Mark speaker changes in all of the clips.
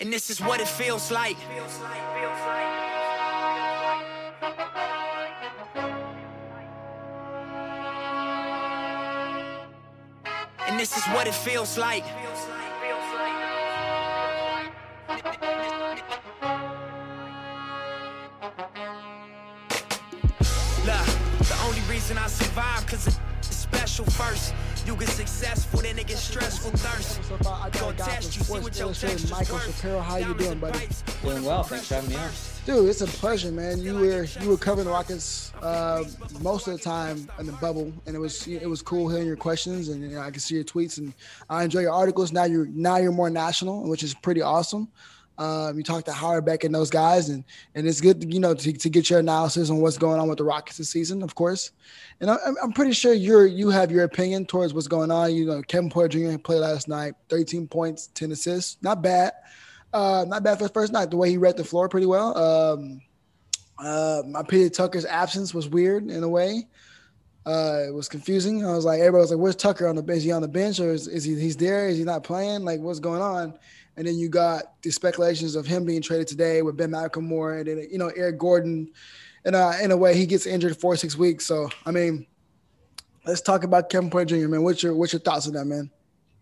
Speaker 1: And this is what it feels like. And this is what it feels like. Look, the only reason I survive cause it's special first. You get successful, then it gets stressful thirst.
Speaker 2: So far, I got
Speaker 1: Gonna
Speaker 2: guy
Speaker 1: test
Speaker 2: from
Speaker 1: you, see
Speaker 2: Sports
Speaker 1: what your
Speaker 2: Illustrated,
Speaker 1: texture's
Speaker 2: Michael
Speaker 1: worth.
Speaker 2: Shapiro. How you doing, buddy?
Speaker 3: Doing well. Thanks for having me on.
Speaker 2: Dude, it's a pleasure, man. You were you were covering the Rockets uh, most of the time in the bubble, and it was it was cool hearing your questions, and you know, I can see your tweets, and I enjoy your articles. Now you're now you're more national, which is pretty awesome. Um, you talked to Howard Beck and those guys, and and it's good, you know, to, to get your analysis on what's going on with the Rockets this season, of course. And I, I'm pretty sure you're you have your opinion towards what's going on. You know, Kevin Porter Jr. played last night, 13 points, 10 assists, not bad. Uh, not bad for his first night. The way he read the floor pretty well. Um, uh, my PJ Tucker's absence was weird in a way. Uh, it was confusing. I was like, everybody was like, "Where's Tucker on the bench? Is he on the bench or is, is he he's there? Is he not playing? Like, what's going on?" And then you got the speculations of him being traded today with Ben McLemore, and then you know Eric Gordon. And uh, in a way, he gets injured four or six weeks. So I mean, let's talk about Kevin Porter Jr. Man, what's your what's your thoughts on that, man?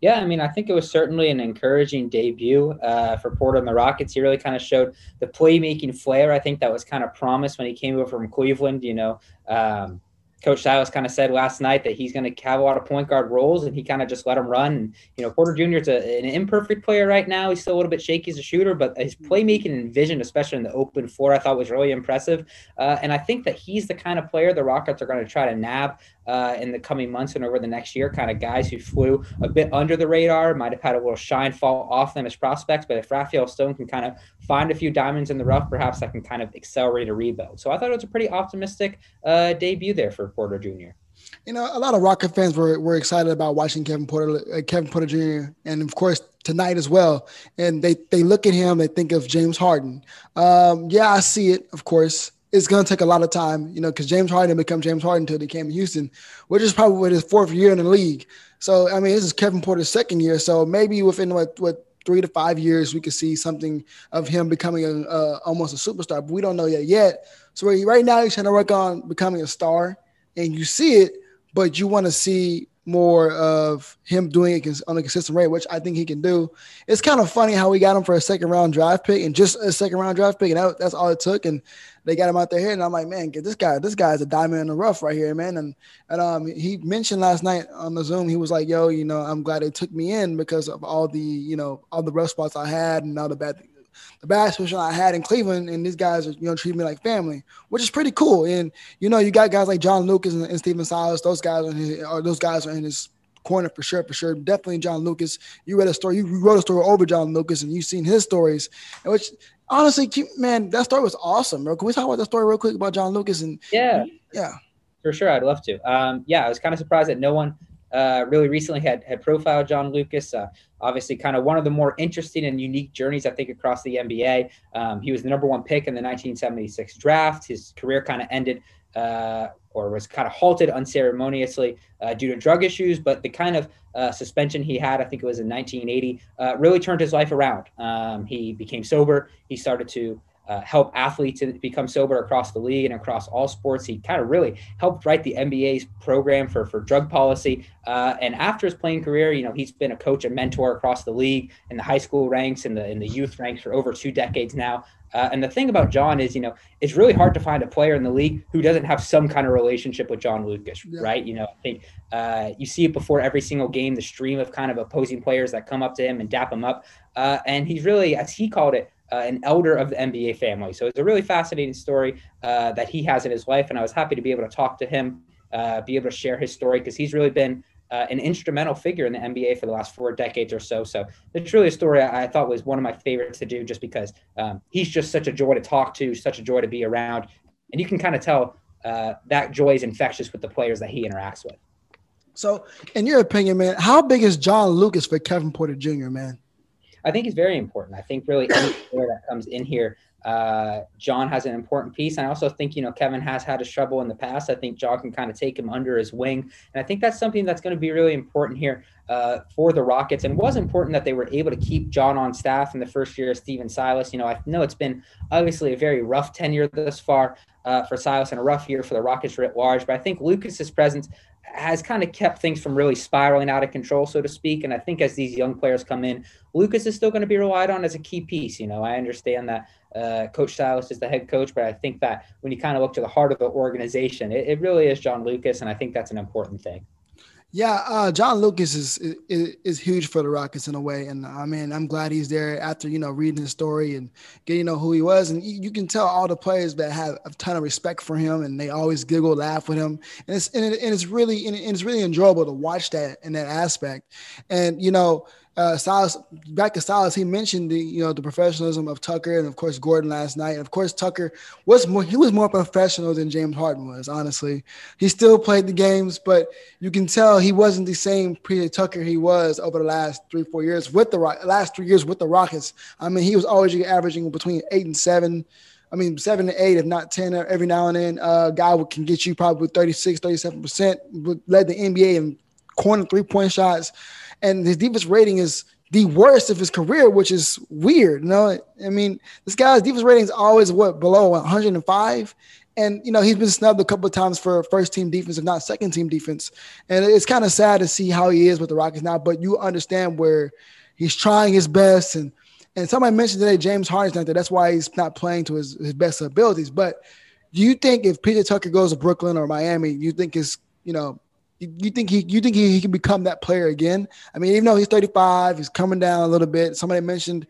Speaker 3: Yeah, I mean, I think it was certainly an encouraging debut uh, for Porter and the Rockets. He really kind of showed the playmaking flair. I think that was kind of promised when he came over from Cleveland. You know, um, Coach Silas kind of said last night that he's going to have a lot of point guard roles, and he kind of just let him run. And you know, Porter Jr. is a, an imperfect player right now. He's still a little bit shaky as a shooter, but his playmaking and vision, especially in the open floor, I thought was really impressive. Uh, and I think that he's the kind of player the Rockets are going to try to nab uh, in the coming months and over the next year. Kind of guys who flew a bit under the radar, might have had a little shine fall off them as prospects. But if Rafael Stone can kind of find a few diamonds in the rough, perhaps that can kind of accelerate a rebuild. So I thought it was a pretty optimistic uh, debut there for Porter Jr.
Speaker 2: You know, a lot of Rocket fans were, were excited about watching Kevin Porter, uh, Kevin Porter Jr. and of course tonight as well. And they they look at him, they think of James Harden. Um, yeah, I see it. Of course, it's going to take a lot of time, you know, because James Harden didn't become James Harden until he came to Houston, which is probably his fourth year in the league. So I mean, this is Kevin Porter's second year. So maybe within what what three to five years, we could see something of him becoming a, almost a superstar. But we don't know yet yet. So right now, he's trying to work on becoming a star, and you see it but you want to see more of him doing it on a consistent rate, which I think he can do. It's kind of funny how we got him for a second round draft pick and just a second round draft pick, and that, that's all it took. And they got him out there here, and I'm like, man, get this guy. This guy's a diamond in the rough right here, man. And and um, he mentioned last night on the Zoom, he was like, yo, you know, I'm glad they took me in because of all the you know all the rough spots I had and all the bad the bad situation I had in Cleveland, and these guys are, you know, treat me like family, which is pretty cool. And you know, you got guys like John Lucas and, and Stephen Silas; those guys are, his, are those guys are in his corner for sure, for sure. Definitely John Lucas. You read a story, you wrote a story over John Lucas, and you've seen his stories, which honestly, man, that story was awesome, bro. Can we talk about that story real quick about John Lucas? And
Speaker 3: yeah,
Speaker 2: yeah,
Speaker 3: for sure, I'd love to. Um, yeah, I was kind of surprised that no one uh, really recently had had profiled John Lucas. Uh, obviously, kind of one of the more interesting and unique journeys I think across the NBA. Um, he was the number one pick in the 1976 draft. His career kind of ended. Uh, or was kind of halted unceremoniously uh, due to drug issues, but the kind of uh, suspension he had, I think it was in 1980, uh, really turned his life around. Um, he became sober. He started to uh, help athletes become sober across the league and across all sports. He kind of really helped write the NBA's program for, for drug policy. Uh, and after his playing career, you know, he's been a coach and mentor across the league in the high school ranks and the in the youth ranks for over two decades now. Uh, and the thing about John is, you know, it's really hard to find a player in the league who doesn't have some kind of relationship with John Lucas, yeah. right? You know, I think uh, you see it before every single game, the stream of kind of opposing players that come up to him and dap him up. Uh, and he's really, as he called it, uh, an elder of the NBA family. So it's a really fascinating story uh, that he has in his life. And I was happy to be able to talk to him, uh, be able to share his story because he's really been uh, an instrumental figure in the NBA for the last four decades or so. So it's really a story I, I thought was one of my favorites to do just because um, he's just such a joy to talk to, such a joy to be around. And you can kind of tell uh, that joy is infectious with the players that he interacts with.
Speaker 2: So, in your opinion, man, how big is John Lucas for Kevin Porter Jr., man?
Speaker 3: I think is very important. I think really any player that comes in here uh, John has an important piece. And I also think, you know, Kevin has had his trouble in the past. I think John can kind of take him under his wing. And I think that's something that's going to be really important here uh, for the Rockets. And was important that they were able to keep John on staff in the first year of Stephen Silas. You know, I know it's been obviously a very rough tenure thus far uh, for Silas and a rough year for the Rockets writ large. But I think Lucas's presence has kind of kept things from really spiraling out of control, so to speak. And I think as these young players come in, Lucas is still going to be relied on as a key piece. You know, I understand that uh, Coach Silas is the head coach, but I think that when you kind of look to the heart of the organization, it, it really is John Lucas, and I think that's an important thing.
Speaker 2: Yeah, uh, John Lucas is, is, is huge for the Rockets in a way, and I mean I'm glad he's there after you know reading his story and getting to know who he was, and you, you, can tell all the players that have a ton of respect for him, and they always giggle, laugh with him, and it's and, it, and it's really and it's really enjoyable to watch that in that aspect, and you know uh, Silas, back to Silas, he mentioned the you know the professionalism of Tucker and of course Gordon last night. And of course Tucker was more he was more professional than James Harden was. Honestly, he still played the games, but you can tell he wasn't the same pre Tucker he was over the last three four years with the last three years with the Rockets. I mean, he was always averaging between eight and seven. I mean, seven to eight, if not 10 every now and then. Uh, guy can get you probably 36, 37%, led the NBA in corner three point shots and his defense rating is the worst of his career, which is weird. You know, I mean, this guy's defense rating is always what below 105, and you know he's been snubbed a couple of times for first team defense, if not second team defense. And it's kind of sad to see how he is with the Rockets now. But you understand where he's trying his best, and and somebody mentioned today James Harden's not there. That's why he's not playing to his, his best abilities. But do you think if PJ Tucker goes to Brooklyn or Miami, you think his you know you think he you think he, he can become that player again? I mean, even though he's 35, he's coming down a little bit. Somebody mentioned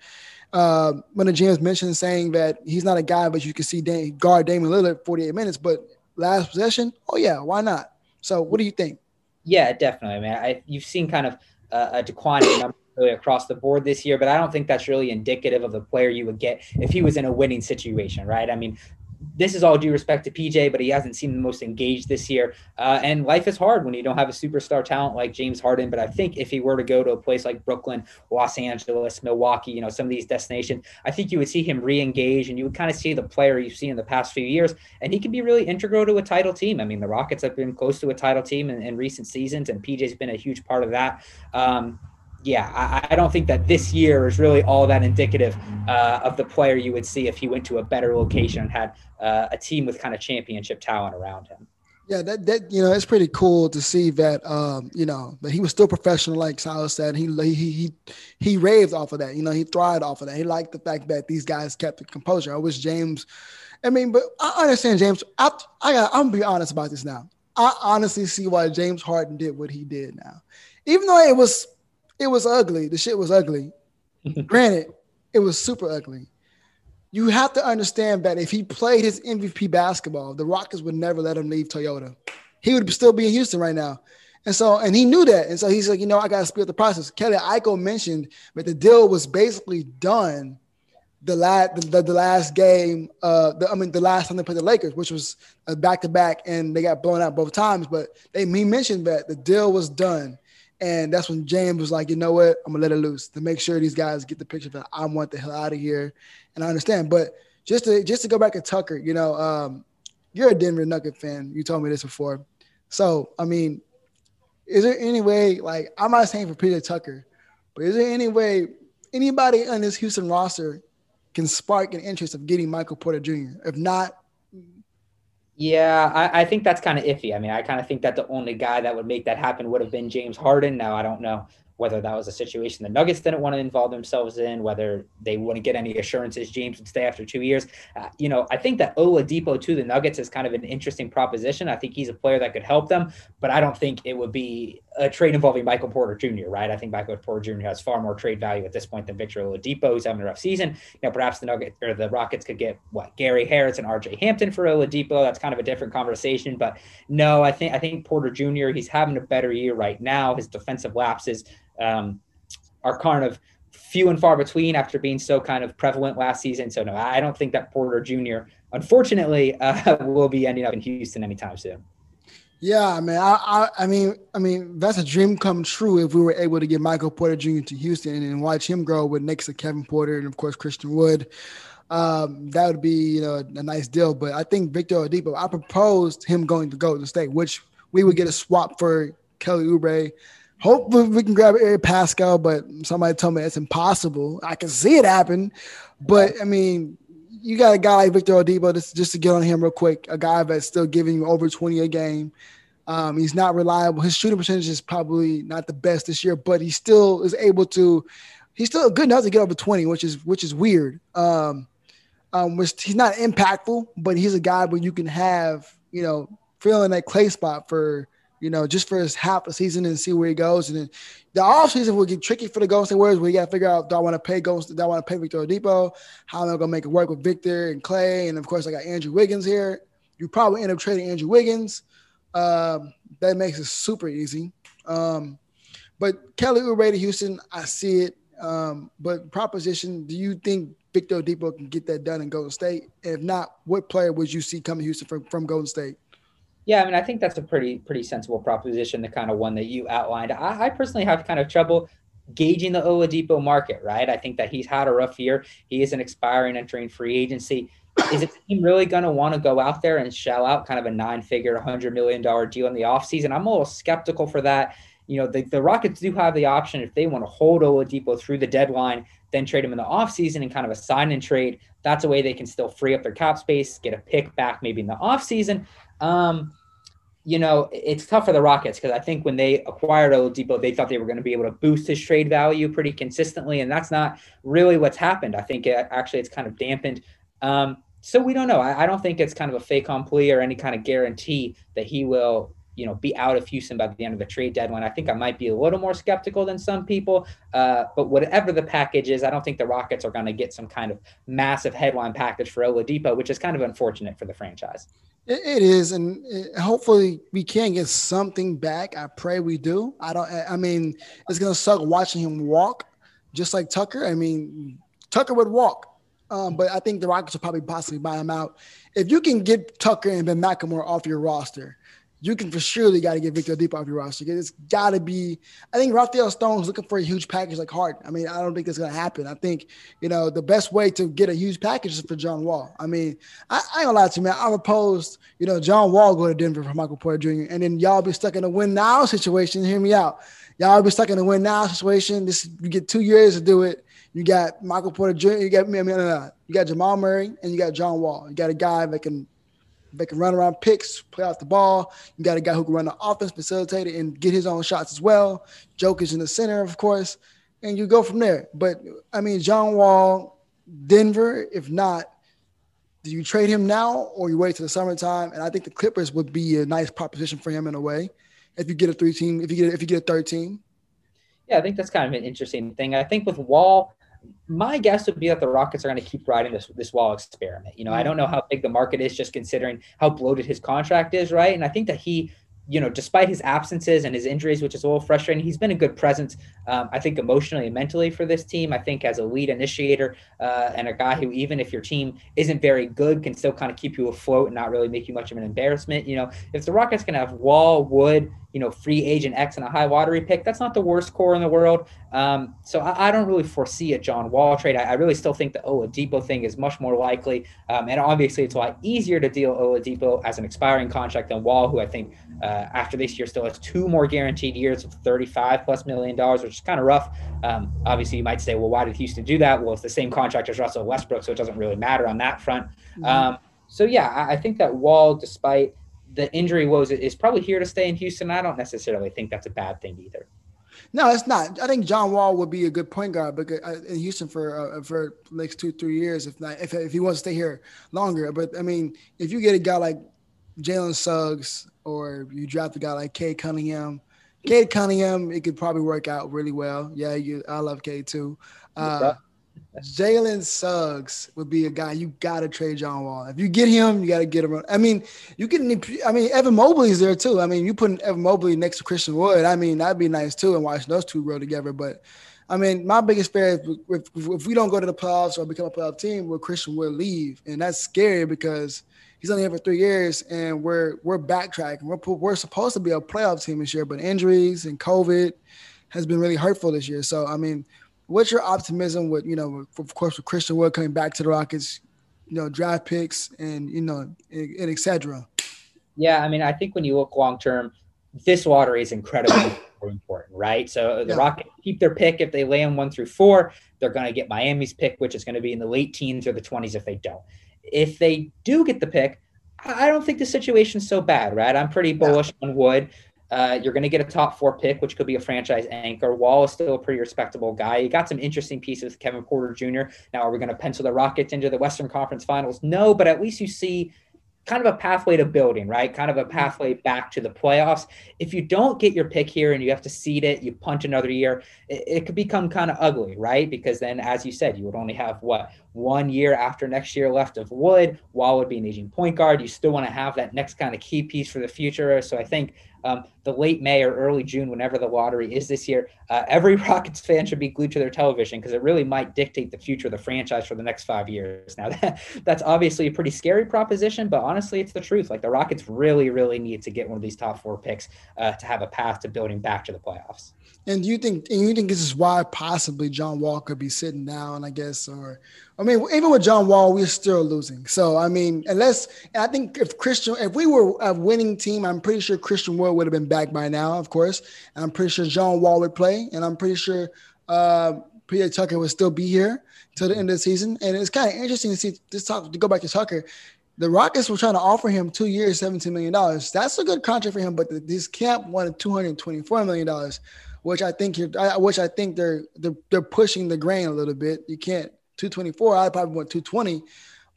Speaker 2: uh, one of James mentioned saying that he's not a guy, but you can see Dan, guard Damian Lillard 48 minutes. But last possession, oh yeah, why not? So, what do you think?
Speaker 3: Yeah, definitely, man. I, you've seen kind of uh, a number really across the board this year, but I don't think that's really indicative of the player you would get if he was in a winning situation, right? I mean, this is all due respect to PJ, but he hasn't seemed the most engaged this year. Uh, and life is hard when you don't have a superstar talent like James Harden. But I think if he were to go to a place like Brooklyn, Los Angeles, Milwaukee, you know, some of these destinations, I think you would see him re-engage and you would kind of see the player you've seen in the past few years. And he can be really integral to a title team. I mean, the Rockets have been close to a title team in, in recent seasons, and PJ's been a huge part of that. Um, yeah, I, I, don't think that this year is really all that indicative uh, of the player you would see if he went to a better location and had uh, a team with kind of championship talent around him.
Speaker 2: Yeah, that that you know, it's pretty cool to see that um, you know that he was still professional, like Silas said. He he he he raved off of that. You know, he thrived off of that. He liked the fact that these guys kept the composure. I wish James. I mean, but I understand James. I I got. I'm gonna be honest about this now. I honestly see why James Harden did what he did now, even though it was it was ugly. The shit was ugly. Granted, it was super ugly. You have to understand that if he played his MVP basketball, the Rockets would never let him leave Toyota. He would still be in Houston right now. And so, and he knew that. And so he's like, you know, I got to speed up the process. Kelly Iko mentioned that the deal was basically done the last the, the, last game, uh, the, I mean, the last time they played the Lakers, which was a back to back, and they got blown out both times. But they he mentioned that the deal was done, and that's when James was like, you know what, I'm gonna let it loose to make sure these guys get the picture that I want the hell out of here. And I understand, but just to just to go back to Tucker, you know, um, you're a Denver Nugget fan. You told me this before. So I mean, is there any way, like I'm not saying for Peter Tucker, but is there any way anybody on this Houston roster can spark an interest of getting Michael Porter Jr.? If not,
Speaker 3: yeah, I, I think that's kind of iffy. I mean, I kind of think that the only guy that would make that happen would have been James Harden. Now, I don't know whether that was a situation the Nuggets didn't want to involve themselves in, whether they wouldn't get any assurances James would stay after two years. Uh, you know, I think that Oladipo to the Nuggets is kind of an interesting proposition. I think he's a player that could help them, but I don't think it would be a trade involving Michael Porter Jr., right? I think Michael Porter Jr. has far more trade value at this point than Victor Oladipo, who's having a rough season. You know, perhaps the Nuggets or the Rockets could get what Gary Harris and RJ Hampton for Oladipo. That's kind of a different conversation. But no, I think I think Porter Jr. He's having a better year right now. His defensive lapses um, are kind of few and far between after being so kind of prevalent last season. So no, I don't think that Porter Jr. unfortunately uh, will be ending up in Houston anytime soon.
Speaker 2: Yeah, man. I, I, I mean, I mean, that's a dream come true if we were able to get Michael Porter Jr. to Houston and watch him grow with next to Kevin Porter and of course Christian Wood. um, that would be you know a nice deal. But I think Victor Oladipo, I proposed him going to Golden State, which we would get a swap for Kelly Oubre. Hopefully we can grab Eric Paschall, but somebody told me it's impossible. I can see it happen, but I mean, you got a guy like Victor Oladipo just, just to get on him real quick, a guy that's still giving you over 20 a game. Um, he's not reliable. His shooting percentage is probably not the best this year, but he still is able to. He's still good enough to get over 20, which is which is weird. Um, um, which he's not impactful, but he's a guy where you can have, you know, filling that Klay spot for, you know, just for his half a season and see where he goes. And then the offseason will get tricky for the Golden State Warriors where you got to figure out do I want to pay Golden do I want to pay Victor Oladipo? How am I going to make it work with Victor and Klay? And of course, I got Andrew Wiggins here. You probably end up trading Andrew Wiggins. Um, that makes it super easy. Um, but Kelly Oubre to Houston, I see it. Um, but proposition, do you think Victor Oladipo can get that done in Golden State? And If not, what player would you see coming Houston from, from Golden State?
Speaker 3: Yeah, I mean, I think that's a pretty pretty sensible proposition, the kind of one that you outlined. I, I personally have kind of trouble gauging the Oladipo market, right? I think that he's had a rough year. He is an expiring, entering free agency. Is a team really going to want to go out there and shell out kind of a nine-figure, $100 million deal in the offseason? I'm a little skeptical for that. You know, the, the Rockets do have the option if they want to hold Oladipo through the deadline, then trade him in the offseason and kind of a sign and trade. That's a way they can still free up their cap space, get a pick back maybe in the offseason. Um, you know, it's tough for the Rockets because I think when they acquired Oladipo, they thought they were going to be able to boost his trade value pretty consistently, and that's not really what's happened. I think it, actually it's kind of dampened. Um, so we don't know. I, I, don't think it's kind of a fait accompli or any kind of guarantee that he will, you know, be out of Houston by the end of the trade deadline. I think I might be a little more skeptical than some people. Uh, but whatever the package is, I don't think the Rockets are going to get some kind of massive headline package for Oladipo, which is kind of unfortunate for the franchise.
Speaker 2: It is, and hopefully we can get something back. I pray we do. I don't. I mean, it's gonna suck watching him walk, just like Tucker. I mean, Tucker would walk, um, but I think the Rockets will probably possibly buy him out. If you can get Tucker and Ben McLemore off your roster, you can for surely got to get Victor Deep off your roster. It's got to be. I think Rafael Stone's looking for a huge package like Harden. I mean, I don't think it's going to happen. I think you know the best way to get a huge package is for John Wall. I mean, I, I ain't gonna lie to you, man. I proposed, you know, John Wall go to Denver for Michael Porter Jr. and then y'all be stuck in a win now situation. Hear me out. Y'all be stuck in a win now situation. This you get two years to do it. You got Michael Porter Jr. You got me. I mean, no, no, no. You got Jamal Murray and you got John Wall. You got a guy that can they can run around picks, play off the ball. You got a guy who can run the offense, facilitate it, and get his own shots as well. Jokic in the center, of course, and you go from there. But I mean, John Wall, Denver. If not, do you trade him now or you wait till the summertime? And I think the Clippers would be a nice proposition for him in a way. If you get a three team, if you get if you get a third team.
Speaker 3: Yeah, I think that's kind of an interesting thing. I think with Wall, my guess would be that the Rockets are going to keep riding this this wall experiment. You know, I don't know how big the market is, just considering how bloated his contract is, right? And I think that he you know, despite his absences and his injuries, which is a little frustrating, he's been a good presence, um, I think, emotionally and mentally for this team. I think as a lead initiator uh, and a guy who, even if your team isn't very good, can still kind of keep you afloat and not really make you much of an embarrassment. You know, if the Rockets can have Wall, Wood, you know, free agent X and a high lottery pick, that's not the worst core in the world. Um, so I, I, don't really foresee a John Wall trade. I, I really still think the Oladipo thing is much more likely. Um, and obviously, it's a lot easier to deal Oladipo as an expiring contract than Wall, who I think uh, after this year still has two more guaranteed years of 35 plus million dollars, which is kind of rough. Um, obviously, you might say, well, why did Houston do that? Well, it's the same contract as Russell Westbrook, so it doesn't really matter on that front. Mm-hmm. Um, so yeah, I, I, think that Wall, despite the injury woes, is probably here to stay in Houston. I don't necessarily think that's a bad thing either.
Speaker 2: No, it's not. I think John Wall would be a good point guard, but uh, in Houston for uh, for next two three years, if not if if he wants to stay here longer. But I mean, if you get a guy like Jalen Suggs or you draft a guy like Cade Cunningham. Cade Cunningham, it could probably work out really well. Yeah, you, I love Cade too. Uh, Jalen Suggs would be a guy you got to trade John Wall. If you get him, you got to get him. I mean, you can. I mean, Evan Mobley's there too. I mean, you put Evan Mobley next to Christian Wood. I mean, that'd be nice too, and watch those two grow together. But I mean, my biggest fear is if, if we don't go to the playoffs or become a playoff team, will Christian Wood leave, and that's scary because he's only here for three years, and we're we're backtracking. We're we're supposed to be a playoff team this year, but injuries and COVID has been really hurtful this year. So I mean, what's your optimism with you know, of course, with Christian Wood coming back to the Rockets, you know, draft picks and you know, and, and etc.
Speaker 3: Yeah, I mean, I think when you look long term, this lottery is incredibly important, right? So uh, the yeah. Rockets keep their pick if they land one through four. They're going to get Miami's pick, which is going to be in the late teens or the 20s if they don't. If they do get the pick, I don't think the situation's so bad, right? I'm pretty bullish yeah. on Wood. Uh, you're going to get a top four pick, which could be a franchise anchor. Wall is still a pretty respectable guy. You got some interesting pieces with Kevin Porter Jr. Now, are we going to pencil the Rockets into the Western Conference Finals? No, but at least you see kind of a pathway to building, right? Kind of a pathway back to the playoffs. If you don't get your pick here and you have to seed it, you punt another year, it, it, could become kind of ugly, right? Because then, as you said, you would only have what one year after next year left of Wood. Wall would be an aging point guard. You still want to have that next kind of key piece for the future. So I think um, the late May or early June, whenever the lottery is this year, uh, every Rockets fan should be glued to their television because it really might dictate the future of the franchise for the next five years. Now, that, that's obviously a pretty scary proposition, but honestly, it's the truth. Like the Rockets really, really need to get one of these top four picks uh, to have a path to building back to the playoffs.
Speaker 2: And do you think and you think this is why possibly John Wall could be sitting down, I guess, or I mean, even with John Wall, we're still losing. So I mean, unless I think if Christian, if we were a winning team, I'm pretty sure Christian Wood would have been back by now, of course. And I'm pretty sure John Wall would play, and I'm pretty sure uh, PJ Tucker would still be here till the end of the season. And it's kind of interesting to see this talk to go back to Tucker. The Rockets were trying to offer him two years, $17 million. That's a good contract for him, but this camp wanted $224 million which I think you're, which I think they're, they're they're pushing the grain a little bit. You can't 224. I probably want 220,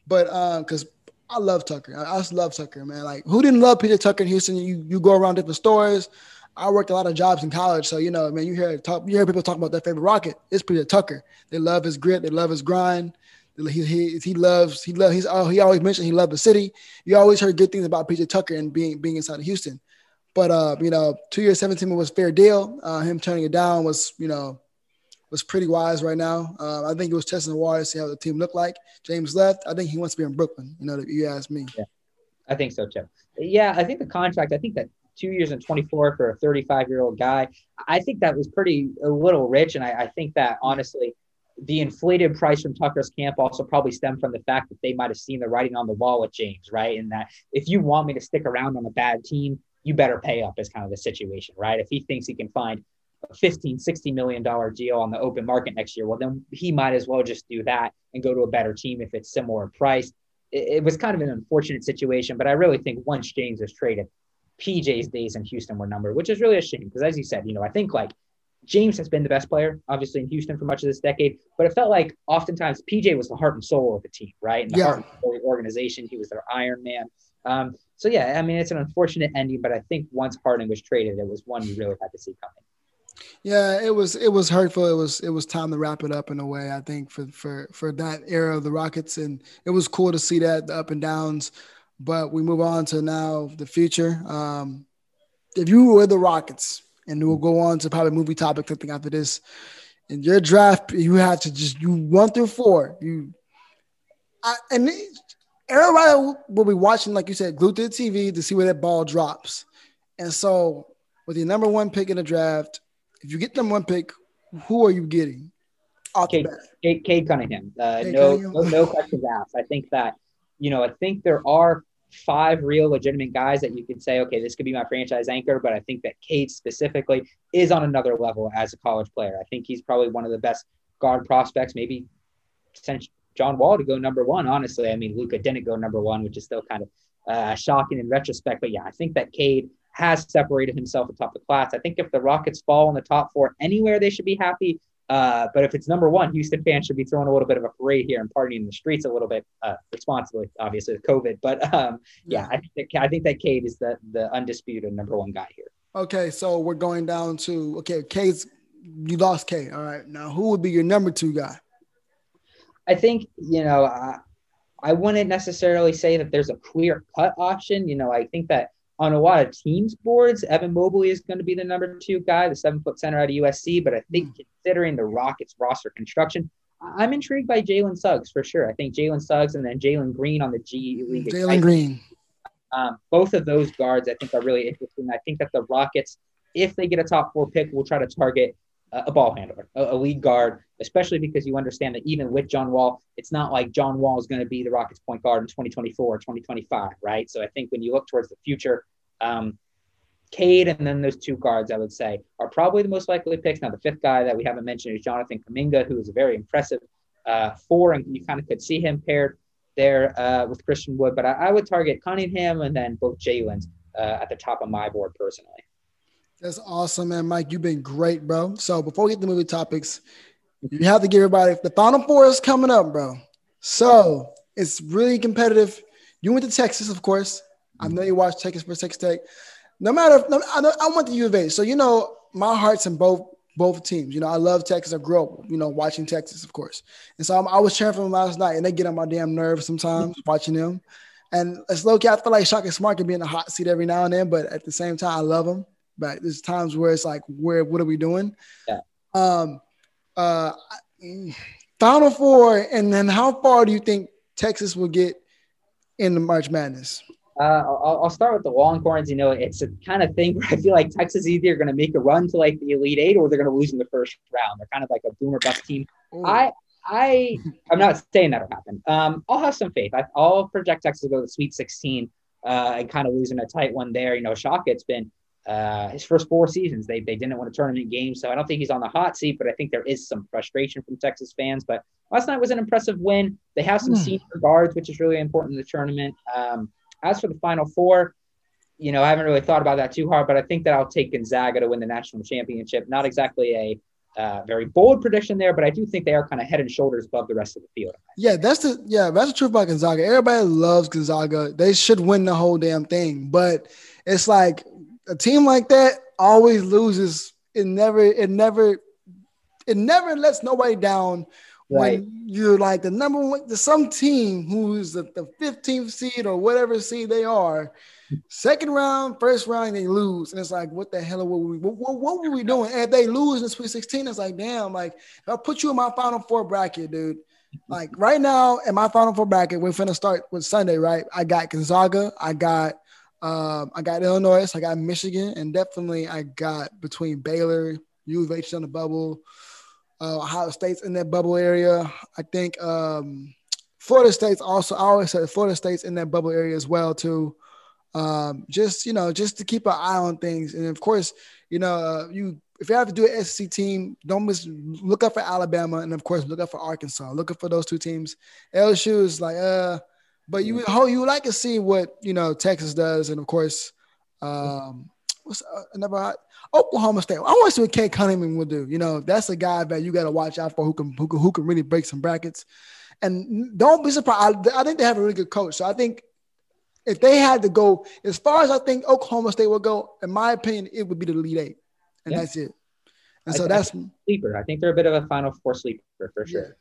Speaker 2: but because um, I love Tucker, I, I just love Tucker, man. Like who didn't love PJ Tucker in Houston? You you go around different stores. I worked a lot of jobs in college, so you know, man, you hear talk, you hear people talk about their favorite Rocket. It's PJ Tucker. They love his grit. They love his grind. He, he, he loves he love he's oh, he always mentioned he loved the city. You always heard good things about PJ Tucker and being being inside of Houston. But uh, you know, two years, 17 was fair deal. Uh, him turning it down was, you know, was pretty wise right now. Uh, I think he was testing the water to see how the team looked like. James left. I think he wants to be in Brooklyn. You know, if you ask me.
Speaker 3: Yeah, I think so too. Yeah, I think the contract. I think that two years and 24 for a 35 year old guy. I think that was pretty a little rich, and I, I think that honestly the inflated price from Tucker's camp also probably stemmed from the fact that they might have seen the writing on the wall with James, right? And that if you want me to stick around on a bad team, you better pay up is kind of the situation, right? If he thinks he can find a 15, 60 million dollar deal on the open market next year, well, then he might as well just do that and go to a better team if it's similar price. It, it was kind of an unfortunate situation, but I really think once James was traded, PJ's days in Houston were numbered, which is really a shame because, as you said, you know, I think like James has been the best player, obviously in Houston for much of this decade, but it felt like oftentimes PJ was the heart and soul of the team, right? And the yeah. heart and soul of the organization. He was their Iron Man. Um, so yeah, I mean, it's an unfortunate ending, but I think once Harden was traded, it was one you really had to see coming.
Speaker 2: Yeah, it was it was hurtful. It was it was time to wrap it up in a way. I think for for for that era of the Rockets, and it was cool to see that the up and downs. But we move on to now the future. Um, if you were the Rockets, and we'll go on to probably movie topics I think after this. In your draft, you have to just you one through four. You I, and everybody will be watching, like you said, glued to the TV to see where that ball drops. And so, with your number one pick in the draft, if you get number one pick, who are you getting?
Speaker 3: Cade, Cade, Cade, Cunningham. Uh, Cade no, Cunningham. no, no questions asked. I think that, you know, I think there are five real legitimate guys that you could say, okay, this could be my franchise anchor. But I think that Cade specifically is on another level as a college player. I think he's probably one of the best guard prospects, maybe John Wall to go number one. Honestly, I mean Luka didn't go number one, which is still kind of uh, shocking in retrospect. But yeah, I think that Cade has separated himself atop the class. I think if the Rockets fall in the top four anywhere, they should be happy. Uh, but if it's number one, Houston fans should be throwing a little bit of a parade here and partying in the streets a little bit, uh, responsibly, obviously, with COVID. But um, yeah, I think, that, I think that Cade is the the undisputed number one guy here.
Speaker 2: Okay, so we're going down to okay, Cade's you lost Cade. All right, now who would be your number two guy?
Speaker 3: I think you know I, I wouldn't necessarily say that there's a clear cut option. You know, I think that on a lot of teams boards, Evan Mobley is going to be the number two guy, the seven foot center out of USC. But I think mm. considering the Rockets roster construction, I'm intrigued by Jalen Suggs for sure. I think Jalen Suggs and then Jalen Green on the G League.
Speaker 2: Jalen Green.
Speaker 3: Um, both of those guards I think are really interesting. I think that the Rockets, if they get a top four pick, will try to target a ball handler, a, lead guard, especially because you understand that even with John Wall, it's not like John Wall is going to be the Rockets point guard in 2024, or 2025, right? So I think when you look towards the future, um, Cade and then those two guards, I would say, are probably the most likely picks. Now, the fifth guy that we haven't mentioned is Jonathan Kuminga, who is a very impressive uh, four, and you kind of could see him paired there uh, with Christian Wood. But I, I, would target Cunningham and then both Jalen's uh, at the top of my board personally.
Speaker 2: That's awesome, man. Mike, you've been great, bro. So before we get to movie topics, you have to give everybody the Final Four is coming up, bro. So it's really competitive. You went to Texas, of course. I know you watched Texas for Texas Tech no matter, no, I, I went to U of A, so you know my heart's in both both teams. You know, I love Texas. I grew up, you know, watching Texas, of course, and so I'm, i was cheering for them last night, and they get on my damn nerves sometimes watching them. And it's low key, I feel like Shaka Smart can be in the hot seat every now and then, but at the same time, I love him. But there's times where it's like, where, what are we doing? Yeah. Um, uh, Final Four, and then how far do you think Texas will get in the March Madness?
Speaker 3: Uh, I'll, I'll, start with the Longhorns. You know, it's a kind of thing where I feel like Texas either going to make a run to like the Elite Eight or they're going to lose in the first round. They're kind of like a boomer bust team. Ooh. I, I, I'm not saying that'll happen. Um, I'll have some faith. I, will project Texas to go to the Sweet 16 uh, and kind of losing a tight one there. You know, Shaka, it's been uh, his first four seasons. They, they didn't win a tournament game, so I don't think he's on the hot seat. But I think there is some frustration from Texas fans. But last night was an impressive win. They have some mm. senior guards, which is really important in the tournament. Um, as for the Final Four, you know, I haven't really thought about that too hard, but I think that I'll take Gonzaga to win the national championship. Not exactly a uh, very bold prediction there, but I do think they are kind of head and shoulders above the rest of the field.
Speaker 2: Yeah, that's the yeah, that's the truth about Gonzaga. Everybody loves Gonzaga. They should win the whole damn thing, but it's like a team like that always loses. It never, it never, it never lets nobody down Right. When you're like the number one, the some team who's the, the 15th seed or whatever seed they are, second round, first round, they lose. And it's like, what the hell were we, what, what, what were we doing? And if they lose in the Sweet 16, it's like, damn, like, I'll put you in my Final Four bracket, dude. Like right now in my Final Four bracket, we're finna start with Sunday, right? I got Gonzaga, I got um, I got Illinois, I got Michigan, and definitely I got between Baylor, U of H on the bubble, uh, Ohio State's in that bubble area. I think um, Florida State's also. I always Florida State's in that bubble area as well too. Um, just you know, just to keep an eye on things, and of course, you know, uh, you if you have to do an SEC team, don't miss. Look up for Alabama, and of course, look up for Arkansas. Look up for those two teams. LSU is like, uh, but you mm-hmm. you like to see what you know Texas does, and of course, um, what's uh, another Oklahoma State. I want to see what Cade Cunningham will do. You know, that's a guy that you got to watch out for who can, who can who can really break some brackets. And don't be surprised. I, I think they have a really good coach. So I think if they had to go as far as I think Oklahoma State will go, in my opinion, it would be the Elite Eight, and yeah. that's it. And so I, that's
Speaker 3: sleeper. I think they're a bit of a Final Four sleeper for sure.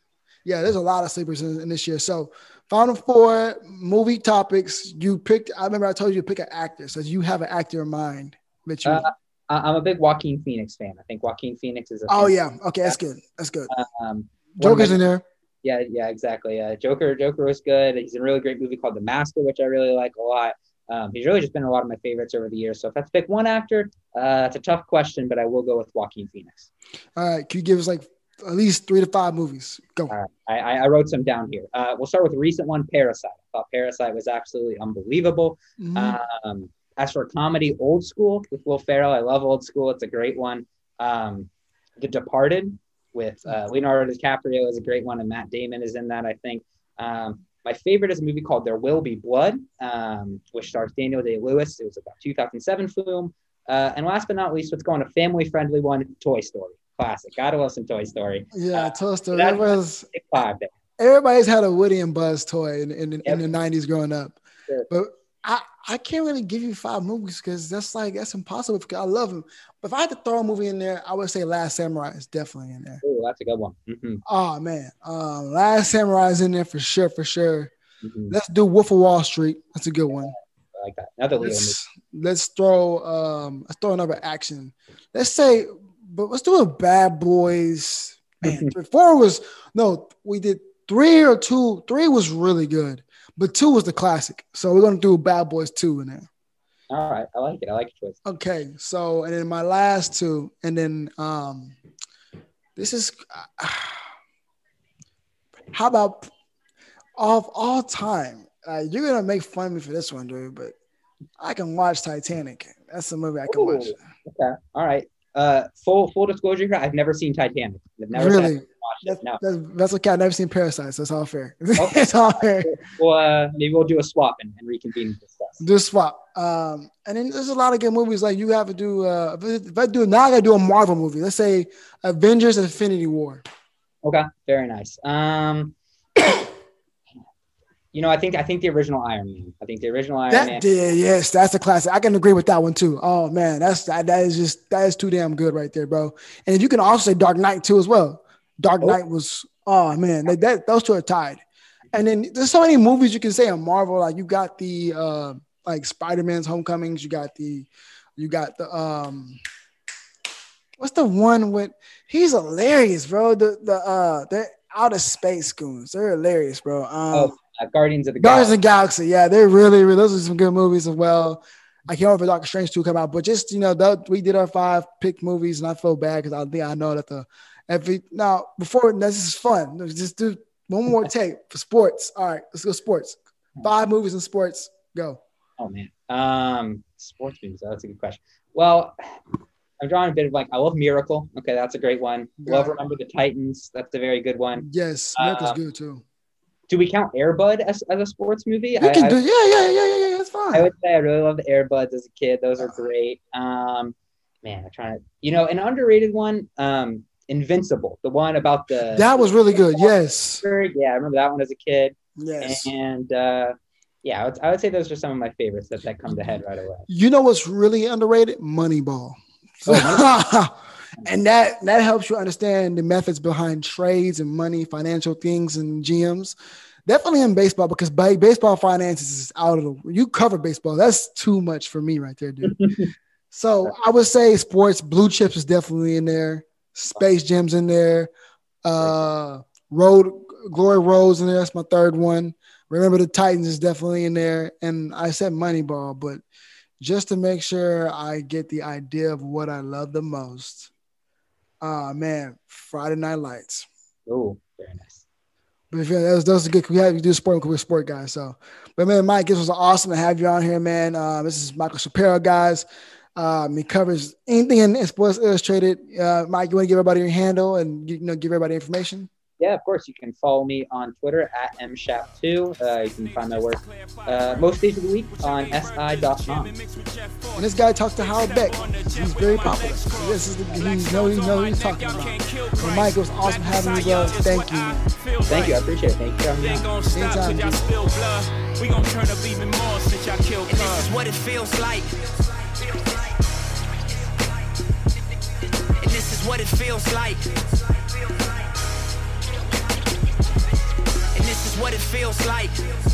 Speaker 2: Yeah, there's a lot of sleepers in, in, this year. So Final Four movie topics. You picked. I remember I told you to pick an actor. So you have an actor in mind that you. Uh,
Speaker 3: I'm a big Joaquin Phoenix fan. I think Joaquin Phoenix is a.
Speaker 2: Oh yeah, okay, that's good. That's good. Um, Joker's in there.
Speaker 3: Yeah, yeah, exactly. Uh, Joker, Joker was good. He's in a really great movie called The Master, which I really like a lot. Um, he's really just been a lot of my favorites over the years. So if I have to pick one actor, uh, it's a tough question, but I will go with Joaquin Phoenix.
Speaker 2: All right, can you give us like at least three to five movies? Go.
Speaker 3: Right, I, I wrote some down here. Uh, we'll start with a recent one, Parasite. I thought Parasite was absolutely unbelievable. Mm-hmm. Um, as for comedy, Old School with Will Ferrell. I love Old School. It's a great one. Um, the Departed with uh, Leonardo DiCaprio is a great one, and Matt Damon is in that. I think. Um, my favorite is a movie called There Will Be Blood, um, which stars Daniel Day Lewis. It was about 2007 film. Uh, and last but not least, let's go on a family-friendly one, Toy Story. Classic. Gotta love some Toy Story.
Speaker 2: Yeah, uh, Toy Story. That was five. Everybody's had a Woody and Buzz toy in, in, yep. in the 90s growing up. Sure. But I, I can't really give you five movies because that's like that's impossible. Because I love them, but if I had to throw a movie in there, I would say Last Samurai is definitely in there.
Speaker 3: Oh, that's a good one. Mm-hmm.
Speaker 2: Oh man, um, Last Samurai is in there for sure, for sure. Mm-hmm. Let's do Wolf of Wall Street. That's a good one.
Speaker 3: I like that. Another
Speaker 2: let's, let's throw um, let's throw another action. Let's say, but let's do a Bad Boys. Man, four was no, we did three or two. Three was really good. But two was the classic. So we're gonna do Bad Boys 2 in there.
Speaker 3: All right. I like it. I like your choice.
Speaker 2: Okay. So and then my last two, and then um This is uh, how about of all time? Uh, you're gonna make fun of me for this one, dude, but I can watch Titanic. That's a movie I can
Speaker 3: Ooh,
Speaker 2: watch.
Speaker 3: Okay, all right. Uh, full full disclosure here, I've never seen Titanic. I've never
Speaker 2: Really? That's.
Speaker 3: No.
Speaker 2: that's, that's okay. I've never seen Parasite, so it's all fair. it's all fair.
Speaker 3: Well, uh, maybe we'll do a swap and, and reconvene and discuss.
Speaker 2: Do a swap. Um, and then there's a lot of good movies. Like you have to do. Uh, if if I do now, I gotta do a Marvel movie. Let's say Avengers: Infinity War.
Speaker 3: Okay, very nice. Um, you know, I think I think the original Iron Man. I think the original Iron Man.
Speaker 2: Yeah, yes, that's a classic. I can agree with that one too. Oh man, that's that, that is just that is too damn good right there, bro. And you can also say Dark Knight too as well. Dark
Speaker 3: Oh.
Speaker 2: Knight was oh man, that, that those two are tied. And then there's so many movies you can say on Marvel. Like you got the uh like Spider Man's Homecomings. You got the you got the um what's the one with he's hilarious, bro. The the uh the outer space goons. They're hilarious, bro. Um,
Speaker 3: Oh, uh, Guardians of the
Speaker 2: Guardians of
Speaker 3: Galaxy.
Speaker 2: the Galaxy, yeah, they're really, really those are some good movies as well. I can't wait for Doctor Strange to come out, but just you know, that, we did our five pick movies, and I feel bad because I think I know that the every now before this is fun. Let's just do one more take for sports. All right, let's go sports. Five movies in sports. Go.
Speaker 3: Oh man, um, sports movies. That's a good question. Well, I'm drawing a bit of like I love Miracle. Okay, that's a great one. Love Remember the Titans. That's a very good one.
Speaker 2: Yes, Miracle's
Speaker 3: Uh,
Speaker 2: good too.
Speaker 3: Do we count Air Bud as, as a sports movie?
Speaker 2: You
Speaker 3: I,
Speaker 2: can
Speaker 3: I-
Speaker 2: do, yeah, yeah, yeah, yeah, yeah. That's fine.
Speaker 3: I would say I really loved Air Buds as a kid. Those are great. Um, man, I'm trying to, you know, an underrated one, um, Invincible, the one about the.
Speaker 2: That was really good. Yes,
Speaker 3: Yeah, I remember that one as a kid.
Speaker 2: yes.
Speaker 3: And uh, yeah, I would, I would say those are some of my favorites that, that come to head right away.
Speaker 2: You know what's really underrated? Moneyball.
Speaker 3: Oh,
Speaker 2: and that that helps you understand the methods behind trades and money, financial things, and GMs. Definitely in baseball because ba- baseball finances is out of the. You cover baseball. That's too much for me right there, dude. so I would say sports. Blue chips is definitely in there. Space Jam's in there. Uh, Road Glory Road's in there. That's my third one. Remember the Titans is definitely in there. And I said Moneyball, but just to make sure I get the idea of what I love the most. Ah man, Friday Night Lights.
Speaker 3: Oh, very nice.
Speaker 2: But yeah, that was, that was a good. We had to do sport we're sport guys. So, but man, Mike, this was awesome to have you on here, man. Uh, this is Michael Shapiro, guys. Um, he covers anything in, in Sports Illustrated. Uh, Mike, you want to give everybody your handle and you know give everybody information?
Speaker 3: Yeah, of course. You can follow me on Twitter at mshap2. Uh, you can find my work uh, most days of the week on si.com.
Speaker 2: And this guy talks to Howard Beck. He's very popular. So this is the, he know he know what he's talking about. Well, Mike, it was awesome having you, bro. Thank you.
Speaker 3: Thank you. I appreciate it. Thank you for having me
Speaker 1: Ain't
Speaker 3: on.
Speaker 1: gonna stop
Speaker 2: Anytime,
Speaker 1: till y'all
Speaker 2: dude.
Speaker 1: blood. We gonna turn up even more since y'all killed
Speaker 4: And this is what it feels like. And this is what it feels like. What it feels like.